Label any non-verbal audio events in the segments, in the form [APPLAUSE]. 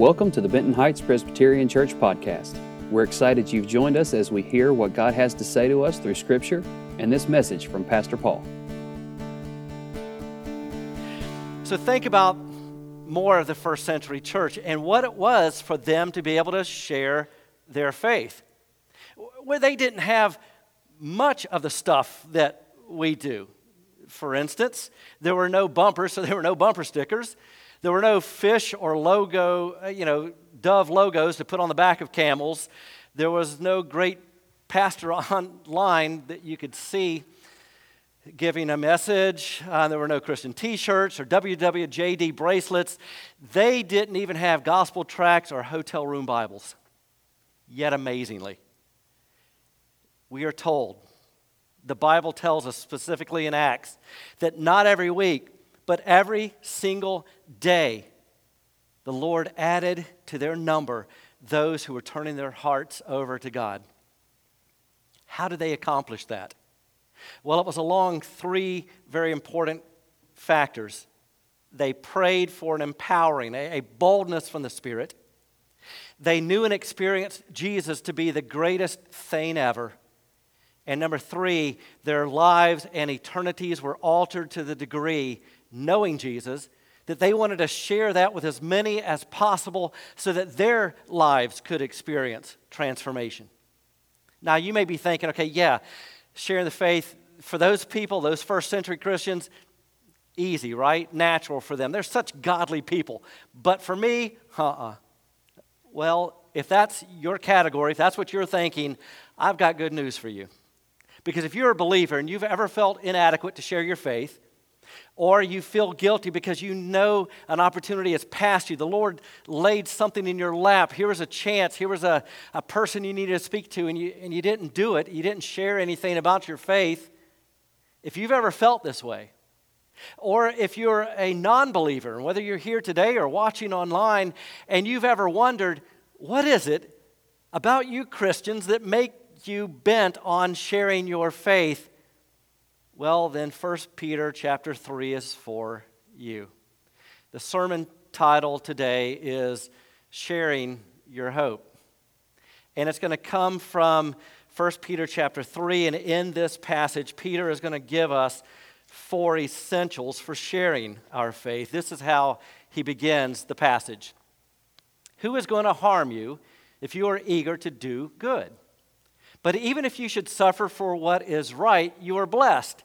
Welcome to the Benton Heights Presbyterian Church podcast. We're excited you've joined us as we hear what God has to say to us through Scripture and this message from Pastor Paul. So think about more of the first century church and what it was for them to be able to share their faith. Where they didn't have much of the stuff that we do. For instance, there were no bumpers, so there were no bumper stickers. There were no fish or logo, uh, you know, dove logos to put on the back of camels. There was no great pastor [LAUGHS] online that you could see giving a message. Uh, there were no Christian t shirts or WWJD bracelets. They didn't even have gospel tracts or hotel room Bibles. Yet amazingly, we are told, the Bible tells us specifically in Acts, that not every week, but every single day, the Lord added to their number those who were turning their hearts over to God. How did they accomplish that? Well, it was along three very important factors. They prayed for an empowering, a, boldness from the Spirit. They knew and experienced Jesus to be the greatest thing ever. And number three, their lives and eternities were altered to the degree, knowing Jesus, that they wanted to share that with as many as possible so that their lives could experience transformation. Now, you may be thinking, okay, yeah, sharing the faith for those people, those first century Christians, easy, right? Natural for them. They're such godly people. But for me, uh uh-uh. uh Well, if that's your category, if that's what you're thinking, I've got good news for you. Because if you're a believer and you've ever felt inadequate to share your faith, or you feel guilty because you know an opportunity has passed you. The Lord laid something in your lap. Here was a chance. Here was a, a person you needed to speak to, and you, and you didn't do it. You didn't share anything about your faith. If you've ever felt this way, or if you're a non believer, whether you're here today or watching online, and you've ever wondered, what is it about you Christians that make you bent on sharing your faith? Well, then 1 Peter chapter 3 is for you. The sermon title today is Sharing Your Hope. And it's going to come from 1 Peter chapter 3 and in this passage Peter is going to give us four essentials for sharing our faith. This is how he begins the passage. Who is going to harm you if you are eager to do good? But even if you should suffer for what is right, you are blessed.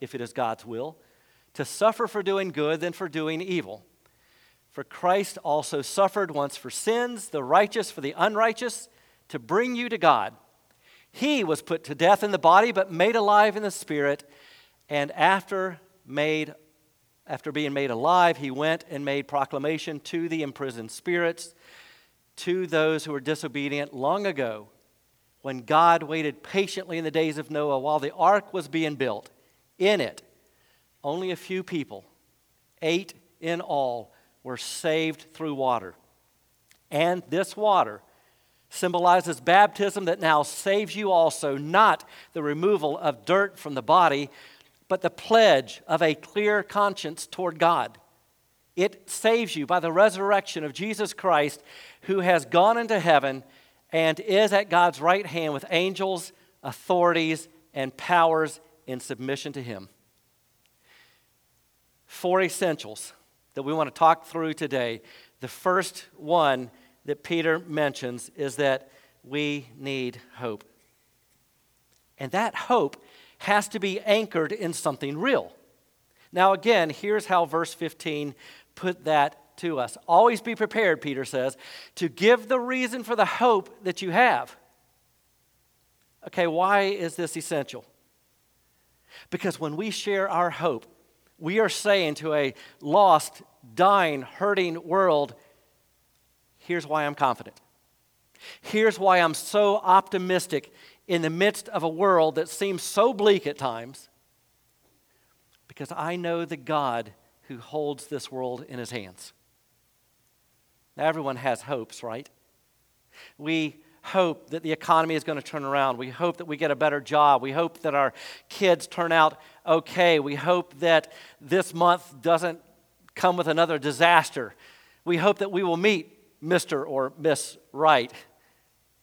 if it is God's will, to suffer for doing good than for doing evil. For Christ also suffered once for sins, the righteous for the unrighteous, to bring you to God. He was put to death in the body, but made alive in the spirit. And after made after being made alive, he went and made proclamation to the imprisoned spirits, to those who were disobedient long ago, when God waited patiently in the days of Noah while the ark was being built in it, only a few people, eight in all, were saved through water. And this water symbolizes baptism that now saves you also, not the removal of dirt from the body, but the pledge of a clear conscience toward God. It saves you by the resurrection of Jesus Christ, who has gone into heaven and is at God's right hand with angels, authorities, and powers in submission to Him. Four essentials that we want to talk through today. The first one that Peter mentions is that we need hope. And that hope has to be anchored in something real. Now, again, here's how verse 15 put that to us. Always be prepared, Peter says, to give the reason for the hope that you have. Okay, why is this essential? Because when we share our hope, we are saying to a lost, dying, hurting world, Here's why I'm confident. Here's why I'm so optimistic in the midst of a world that seems so bleak at times. Because I know the God who holds this world in his hands. Now, everyone has hopes, right? We hope that the economy is going to turn around. We hope that we get a better job. We hope that our kids turn out okay. We hope that this month doesn't come with another disaster. We hope that we will meet Mr. or Miss Right.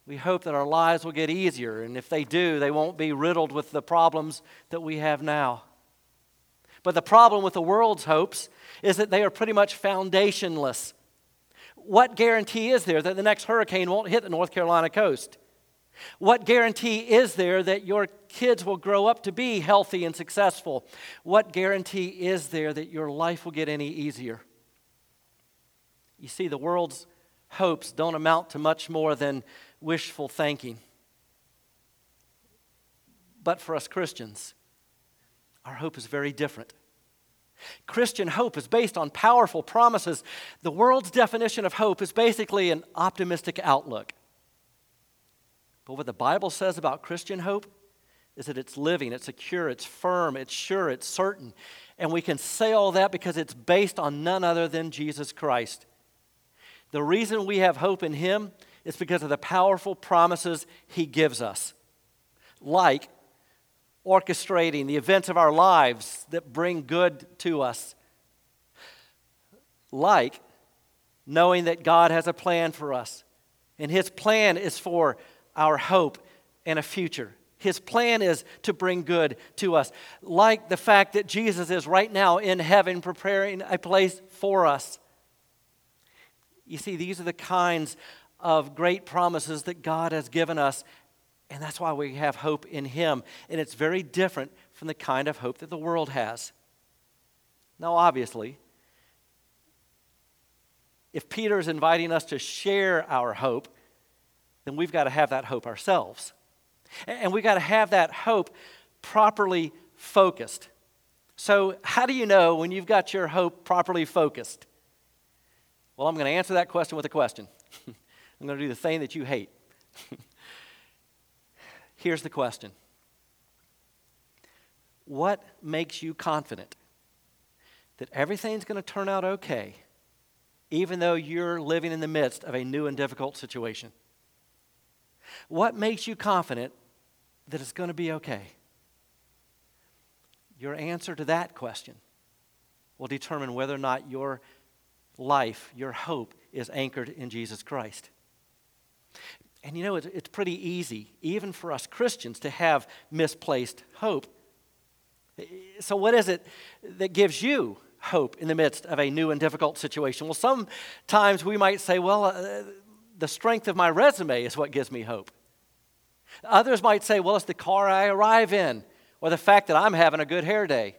We hope that our lives will get easier, and if they do, they won't be riddled with the problems that we have now. But the problem with the world's hopes is that they are pretty much foundationless. What guarantee is there that the next hurricane won't hit the North Carolina coast? What guarantee is there that your kids will grow up to be healthy and successful? What guarantee is there that your life will get any easier? You see, the world's hopes don't amount to much more than wishful thinking. But for us Christians, our hope is very different. Christian hope is based on powerful promises. The world's definition of hope is basically an optimistic outlook. But what the Bible says about Christian hope is that it's living, it's secure, it's firm, it's sure, it's certain. And we can say all that because it's based on none other than Jesus Christ. The reason we have hope in Him is because of the powerful promises He gives us, like orchestrating the events of our lives that bring good to us. Like knowing that God has a plan for us, and His plan is for our hope and a future. His plan is to bring good to us. Like the fact that Jesus is right now in heaven preparing a place for us. You see, these are the kinds of great promises that God has given us and that's why we have hope in Him. And it's very different from the kind of hope that the world has. Now, obviously, if Peter is inviting us to share our hope, then we've got to have that hope ourselves. And we've got to have that hope properly focused. So, how do you know when you've got your hope properly focused? Well, I'm going to answer that question with a question. [LAUGHS] I'm going to do the thing that you hate. [LAUGHS] Here's the question What makes you confident that everything's going to turn out okay, even though you're living in the midst of a new and difficult situation? What makes you confident that it's going to be okay? Your answer to that question will determine whether or not your life, your hope, is anchored in Jesus Christ. And you know, it's, it's pretty easy, even for us Christians, to have misplaced hope. So, what is it that gives you hope in the midst of a new and difficult situation? Well, sometimes we might say, well, uh, the strength of my resume is what gives me hope. Others might say, well, it's the car I arrive in, or the fact that I'm having a good hair day.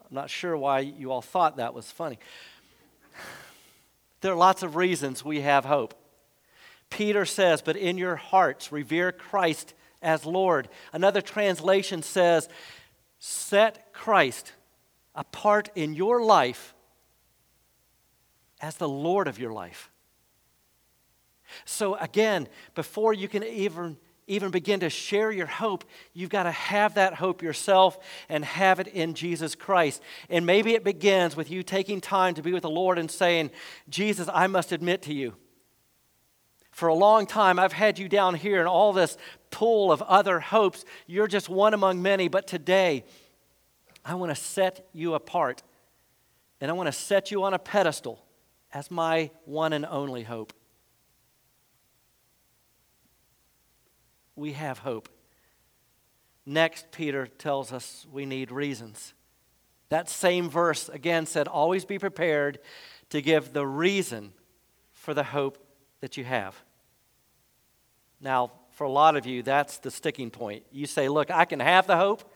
I'm not sure why you all thought that was funny. There are lots of reasons we have hope. Peter says, But in your hearts, revere Christ as Lord. Another translation says, Set Christ apart in your life as the Lord of your life. So, again, before you can even, even begin to share your hope, you've got to have that hope yourself and have it in Jesus Christ. And maybe it begins with you taking time to be with the Lord and saying, Jesus, I must admit to you for a long time, I've had you down here in all this pool of other hopes. You're just one among many, but today, I want to set you apart. And I want to set you on a pedestal as my one and only hope. We have hope. Next, Peter tells us we need reasons. That same verse again said, Always be prepared to give the reason for the hope that you have. Now, for a lot of you, that's the sticking point. You say, Look, I can have the hope,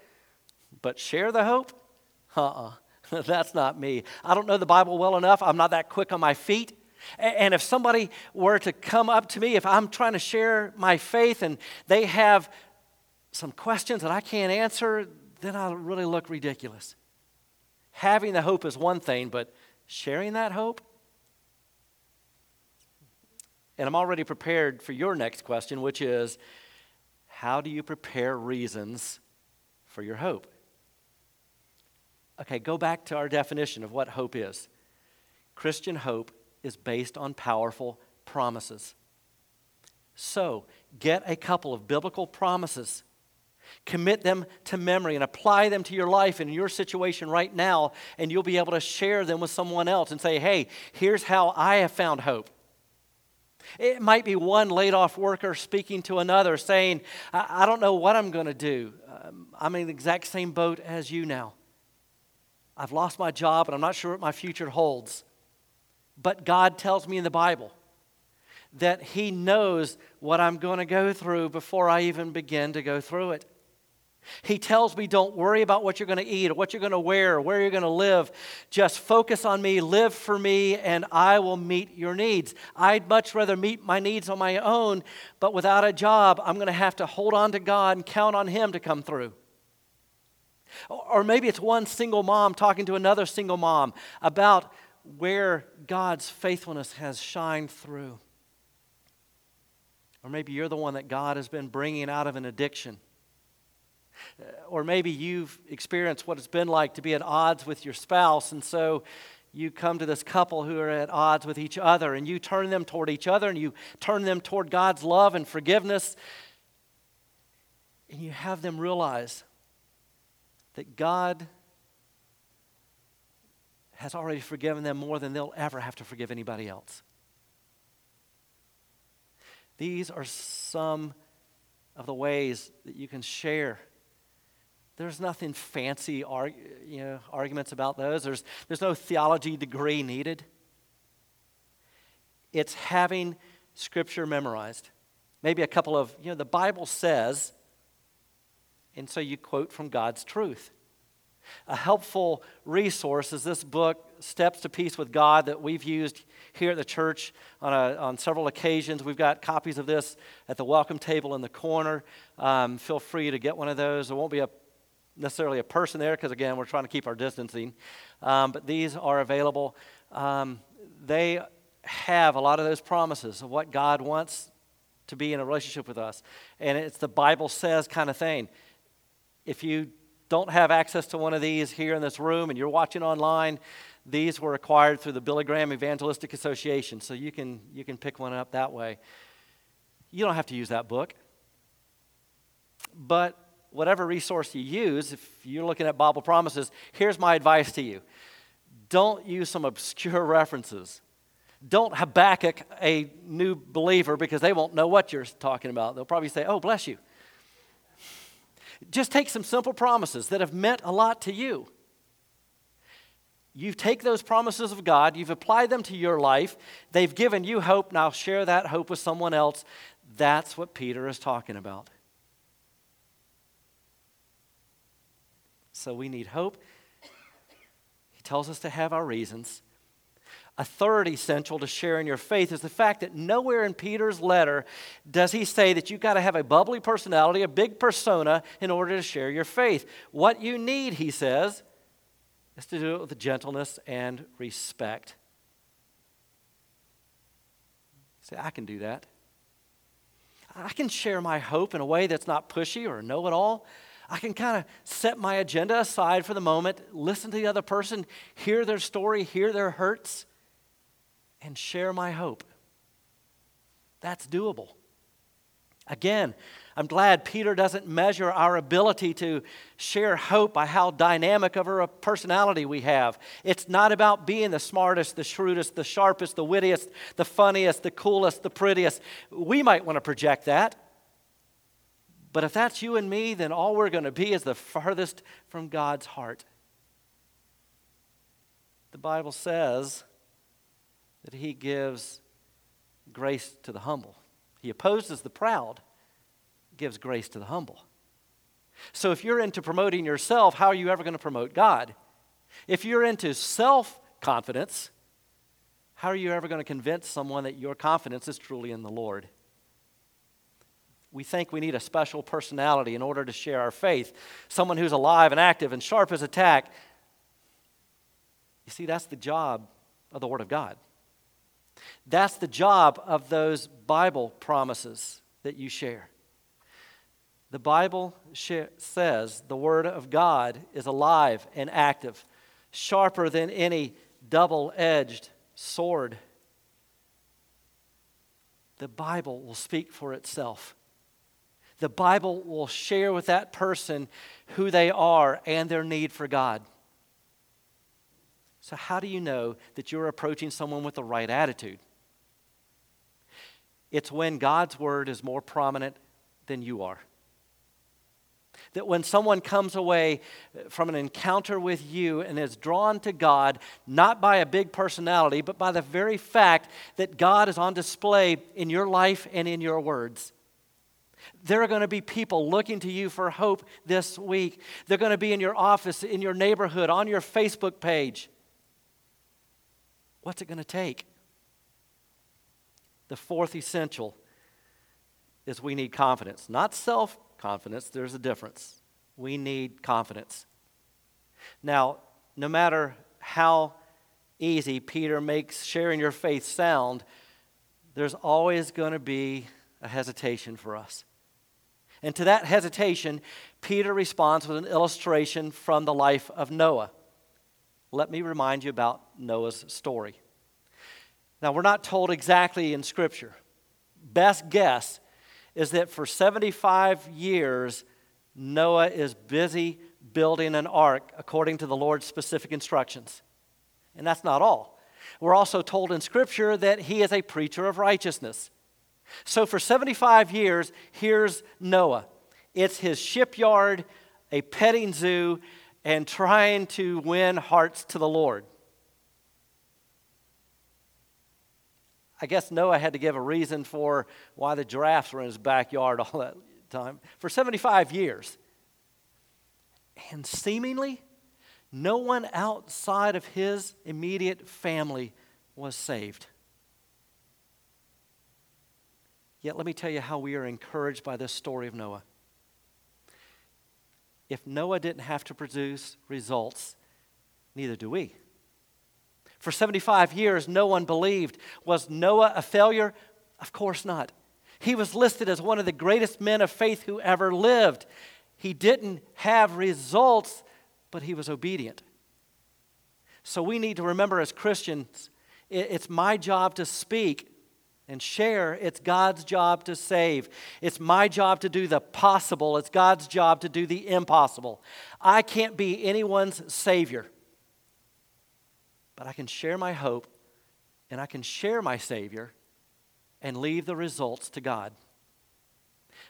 but share the hope? Uh uh-uh. uh [LAUGHS] that's not me. I don't know the Bible well enough. I'm not that quick on my feet. And if somebody were to come up to me, if I'm trying to share my faith and they have some questions that I can't answer, then I'll really look ridiculous. Having the hope is one thing, but sharing that hope? And I'm already prepared for your next question, which is how do you prepare reasons for your hope? Okay, go back to our definition of what hope is. Christian hope is based on powerful promises. So, get a couple of biblical promises, commit them to memory, and apply them to your life and your situation right now, and you'll be able to share them with someone else and say, hey, here's how I have found hope. It might be one laid off worker speaking to another saying, I, I don't know what I'm going to do. Um, I'm in the exact same boat as you now. I've lost my job and I'm not sure what my future holds. But God tells me in the Bible that He knows what I'm going to go through before I even begin to go through it. He tells me, don't worry about what you're going to eat or what you're going to wear or where you're going to live. Just focus on me, live for me, and I will meet your needs. I'd much rather meet my needs on my own, but without a job, I'm going to have to hold on to God and count on Him to come through. Or maybe it's one single mom talking to another single mom about where God's faithfulness has shined through. Or maybe you're the one that God has been bringing out of an addiction. Uh, or maybe you've experienced what it's been like to be at odds with your spouse, and so you come to this couple who are at odds with each other, and you turn them toward each other, and you turn them toward God's love and forgiveness, and you have them realize that God has already forgiven them more than they'll ever have to forgive anybody else. These are some of the ways that you can share. There's nothing fancy you know, arguments about those. There's, there's no theology degree needed. It's having Scripture memorized. Maybe a couple of, you know, the Bible says, and so you quote from God's truth. A helpful resource is this book, Steps to Peace with God, that we've used here at the church on, a, on several occasions. We've got copies of this at the welcome table in the corner. Um, feel free to get one of those. There won't be a, necessarily a person there because, again, we're trying to keep our distancing. Um, but these are available. Um, they have a lot of those promises of what God wants to be in a relationship with us. And it's the Bible says kind of thing. If you don't have access to one of these here in this room and you're watching online, these were acquired through the Billy Graham Evangelistic Association, so you can, you can pick one up that way. You don't have to use that book. But whatever resource you use, if you're looking at Bible promises, here's my advice to you don't use some obscure [LAUGHS] references. Don't Habakkuk a new believer because they won't know what you're talking about. They'll probably say, Oh, bless you. Just take some simple promises that have meant a lot to you. You take those promises of God, you've applied them to your life, they've given you hope, now share that hope with someone else. That's what Peter is talking about. So we need hope. He tells us to have our reasons. A third essential to sharing your faith is the fact that nowhere in Peter's letter does he say that you've got to have a bubbly personality, a big persona, in order to share your faith. What you need, he says, is to do it with gentleness and respect. Say, I can do that. I can share my hope in a way that's not pushy or know it all. I can kind of set my agenda aside for the moment, listen to the other person, hear their story, hear their hurts, and share my hope. That's doable. Again, I'm glad Peter doesn't measure our ability to share hope by how dynamic of a personality we have. It's not about being the smartest, the shrewdest, the sharpest, the wittiest, the funniest, the coolest, the prettiest. We might want to project that. But if that's you and me, then all we're going to be is the farthest from God's heart. The Bible says that he gives grace to the humble. He opposes the proud, gives grace to the humble. So if you're into promoting yourself, how are you ever going to promote God? If you're into self confidence, how are you ever going to convince someone that your confidence is truly in the Lord? We think we need a special personality in order to share our faith, someone who's alive and active and sharp as a tack. You see, that's the job of the Word of God. That's the job of those Bible promises that you share. The Bible says the Word of God is alive and active, sharper than any double edged sword. The Bible will speak for itself. The Bible will share with that person who they are and their need for God. So, how do you know that you're approaching someone with the right attitude? It's when God's Word is more prominent than you are. That when someone comes away from an encounter with you and is drawn to God, not by a big personality, but by the very fact that God is on display in your life and in your words. There are going to be people looking to you for hope this week. They're going to be in your office, in your neighborhood, on your Facebook page. What's it going to take? The fourth essential is we need confidence, not self confidence, there's a difference. We need confidence. Now, no matter how easy Peter makes sharing your faith sound, there's always going to be a hesitation for us. And to that hesitation, Peter responds with an illustration from the life of Noah. Let me remind you about Noah's story. Now, we're not told exactly in Scripture. Best guess is that for 75 years, Noah is busy building an ark according to the Lord's specific instructions. And that's not all. We're also told in Scripture that he is a preacher of righteousness. So for 75 years, here's Noah. It's his shipyard, a petting zoo, and trying to win hearts to the Lord. I guess Noah had to give a reason for why the giraffes were in his backyard all that time for 75 years. And seemingly, no one outside of his immediate family was saved. Yet, let me tell you how we are encouraged by this story of Noah. If Noah didn't have to produce results, neither do we. For 75 years, no one believed. Was Noah a failure? Of course not. He was listed as one of the greatest men of faith who ever lived. He didn't have results, but he was obedient. So we need to remember as Christians, it's my job to speak and share. It's God's job to save. It's my job to do the possible. It's God's job to do the impossible. I can't be anyone's savior but I can share my hope and I can share my Savior and leave the results to God.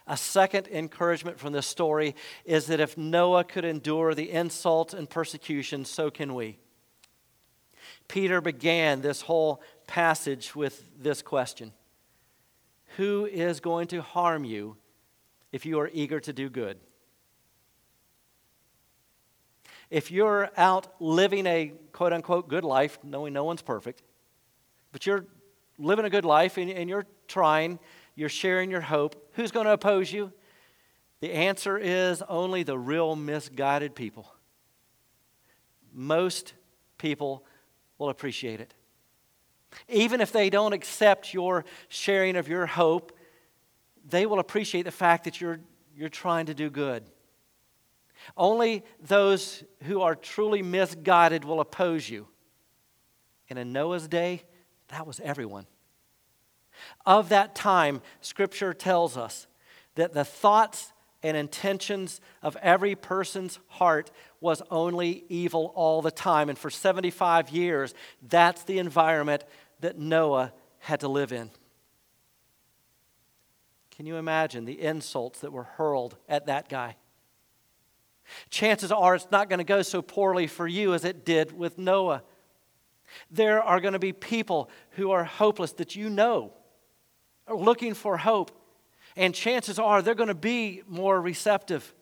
A second encouragement from this story is that if Noah could endure the insult and persecution, so can we. Peter began this whole passage with this question Who is going to harm you if you are eager to do good? if you're out living a quote unquote good life, knowing no one's perfect, but you're living a good life and, and you're trying, you're sharing your hope, who's going to oppose you? The answer is only the real misguided people. Most people will appreciate it. Even if they don't accept your sharing of your hope, they will appreciate the fact that you're, you're trying to do good. Only those who are truly misguided will oppose you. And in Noah's day, that was everyone. Of that time, Scripture tells us that the thoughts and intentions of every person's heart was only evil all the time. And for 75 years, that's the environment that Noah had to live in. Can you imagine the insults that were hurled at that guy? Chances are it's not going to go so poorly for you as it did with Noah. There are going to be people who are hopeless that you know are looking for hope. And chances are they're going to be more receptive.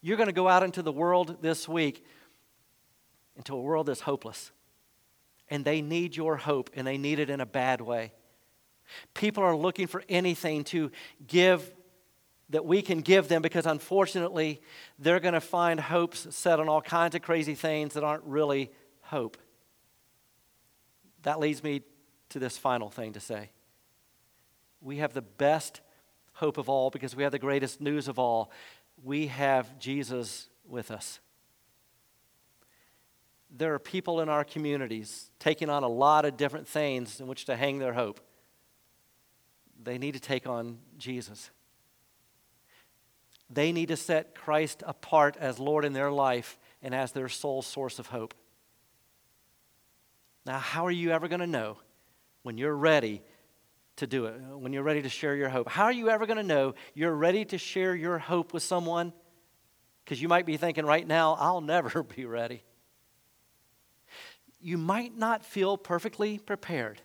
You're going to go out into the world this week, into a world that's hopeless. And they need your hope, and they need it in a bad way. People are looking for anything to give that we can give them because unfortunately they're going to find hopes set on all kinds of crazy things that aren't really hope. That leads me to this final thing to say. We have the best hope of all because we have the greatest news of all. We have Jesus with us. There are people in our communities taking on a lot of different things in which to hang their hope. They need to take on Jesus. They need to set Christ apart as Lord in their life and as their sole source of hope. Now, how are you ever going to know when you're ready to do it, when you're ready to share your hope? How are you ever going to know you're ready to share your hope with someone? Because you might be thinking right now, I'll [LAUGHS] never be ready. You might not feel perfectly prepared,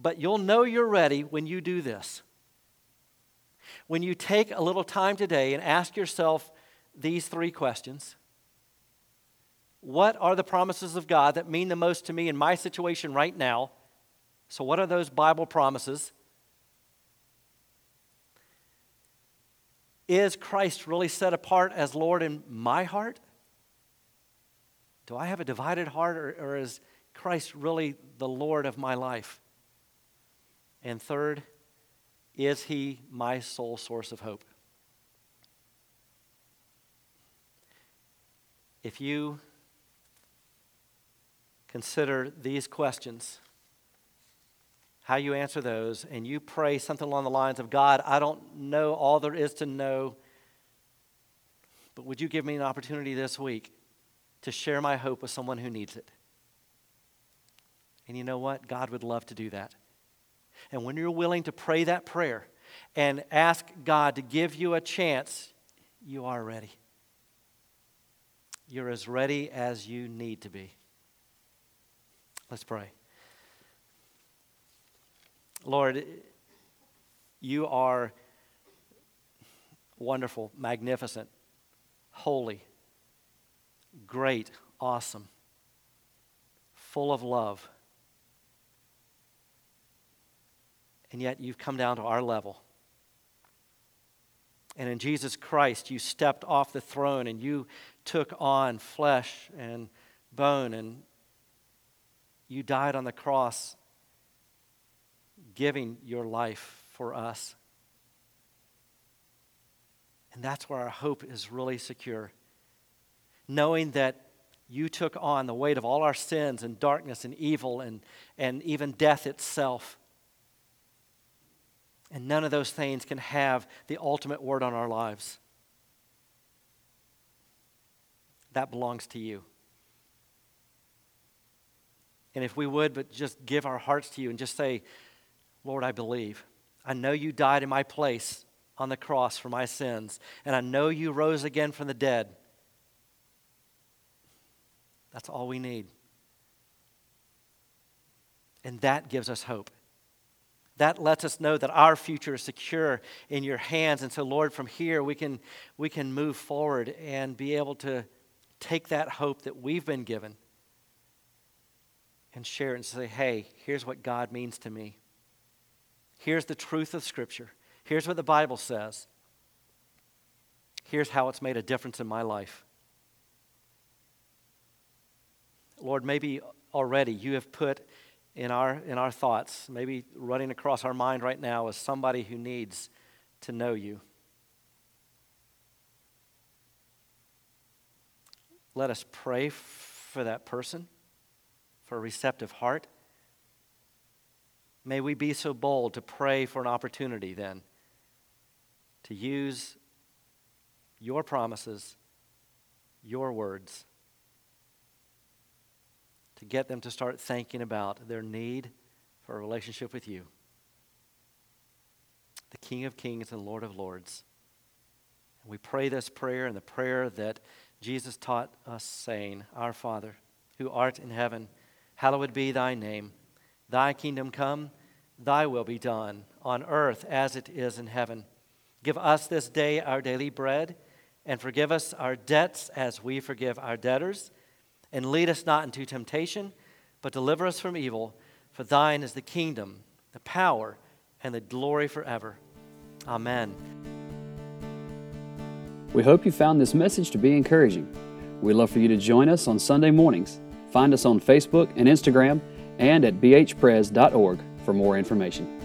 but you'll know you're ready when you do this. When you take a little time today and ask yourself these three questions What are the promises of God that mean the most to me in my situation right now? So, what are those Bible promises? Is Christ really set apart as Lord in my heart? Do I have a divided heart, or, or is Christ really the Lord of my life? And third, is He my sole source of hope? If you consider these questions, how you answer those, and you pray something along the lines of God, I don't know all there is to know, but would you give me an opportunity this week to share my hope with someone who needs it? And you know what? God would love to do that. And when you're willing to pray that prayer and ask God to give you a chance, you are ready. You're as ready as you need to be. Let's pray. Lord, you are wonderful, magnificent, holy, great, awesome, full of love. And yet you've come down to our level. And in Jesus Christ, you stepped off the throne and you took on flesh and bone and you died on the cross giving your life for us. And that's where our hope is really secure. Knowing that you took on the weight of all our sins and darkness and evil and, and even death itself. And none of those things can have the ultimate word on our lives. That belongs to you. And if we would, but just give our hearts to you and just say, Lord, I believe. I know you died in my place on the cross for my sins, and I know you rose again from the dead. That's all we need. And that gives us hope. That lets us know that our future is secure in your hands. And so, Lord, from here we can, we can move forward and be able to take that hope that we've been given and share it and say, hey, here's what God means to me. Here's the truth of Scripture. Here's what the Bible says. Here's how it's made a difference in my life. Lord, maybe already you have put in our, in our thoughts, maybe running across our mind right now, is somebody who needs to know you. Let us pray for that person, for a receptive heart. May we be so bold to pray for an opportunity then to use your promises, your words, to get them to start thinking about their need for a relationship with you, the King of Kings and Lord of Lords. And we pray this prayer and the prayer that Jesus taught us, saying, Our Father, who art in heaven, hallowed be thy name. Thy kingdom come, thy will be done, on earth as it is in heaven. Give us this day our daily bread, and forgive us our debts as we forgive our debtors. And lead us not into temptation, but deliver us from evil. For thine is the kingdom, the power, and the glory forever. Amen. We hope you found this message to be encouraging. We'd love for you to join us on Sunday mornings. Find us on Facebook and Instagram and at bhpres.org for more information.